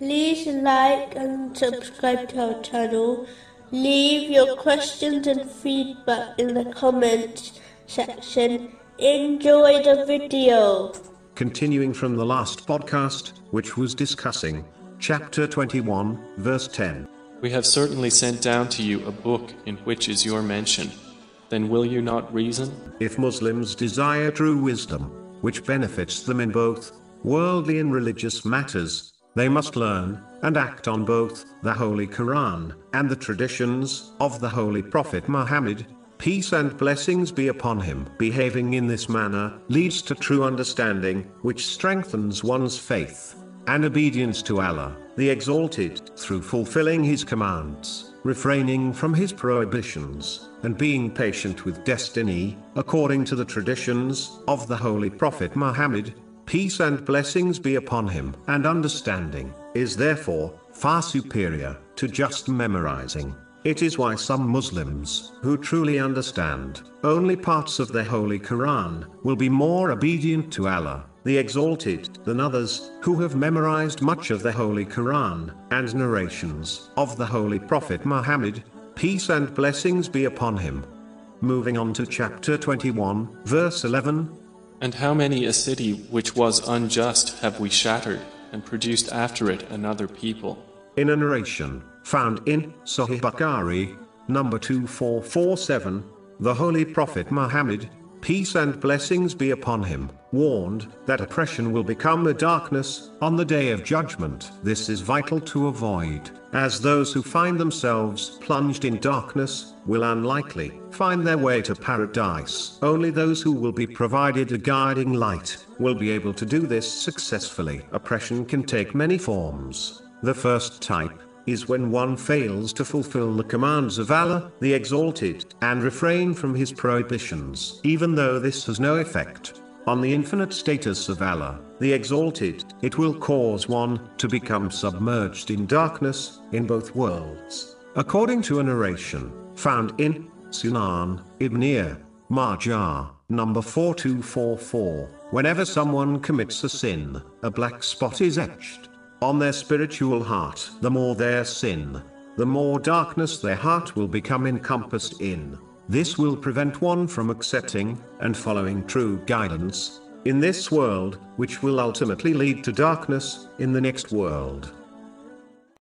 like and subscribe to our channel. Leave your questions and feedback in the comments section. Enjoy the video. Continuing from the last podcast, which was discussing chapter 21, verse 10. We have certainly sent down to you a book in which is your mention. Then will you not reason? If Muslims desire true wisdom, which benefits them in both worldly and religious matters, they must learn and act on both the Holy Quran and the traditions of the Holy Prophet Muhammad. Peace and blessings be upon him. Behaving in this manner leads to true understanding, which strengthens one's faith and obedience to Allah, the Exalted, through fulfilling His commands, refraining from His prohibitions, and being patient with destiny, according to the traditions of the Holy Prophet Muhammad. Peace and blessings be upon him, and understanding is therefore far superior to just memorizing. It is why some Muslims, who truly understand only parts of the Holy Quran, will be more obedient to Allah, the Exalted, than others, who have memorized much of the Holy Quran, and narrations of the Holy Prophet Muhammad, peace and blessings be upon him. Moving on to chapter 21, verse 11. And how many a city which was unjust have we shattered, and produced after it another people? In a narration, found in Sahih Bukhari, number 2447, the Holy Prophet Muhammad, peace and blessings be upon him, warned that oppression will become a darkness on the day of judgment. This is vital to avoid, as those who find themselves plunged in darkness will unlikely find their way to paradise. Only those who will be provided a guiding light will be able to do this successfully. Oppression can take many forms. The first type is when one fails to fulfill the commands of Allah, the Exalted, and refrain from His prohibitions. Even though this has no effect on the infinite status of Allah, the Exalted, it will cause one to become submerged in darkness in both worlds. According to a narration found in Sunan Ibn Majah, number 4244, whenever someone commits a sin, a black spot is etched on their spiritual heart. The more their sin, the more darkness their heart will become encompassed in. This will prevent one from accepting and following true guidance in this world, which will ultimately lead to darkness in the next world.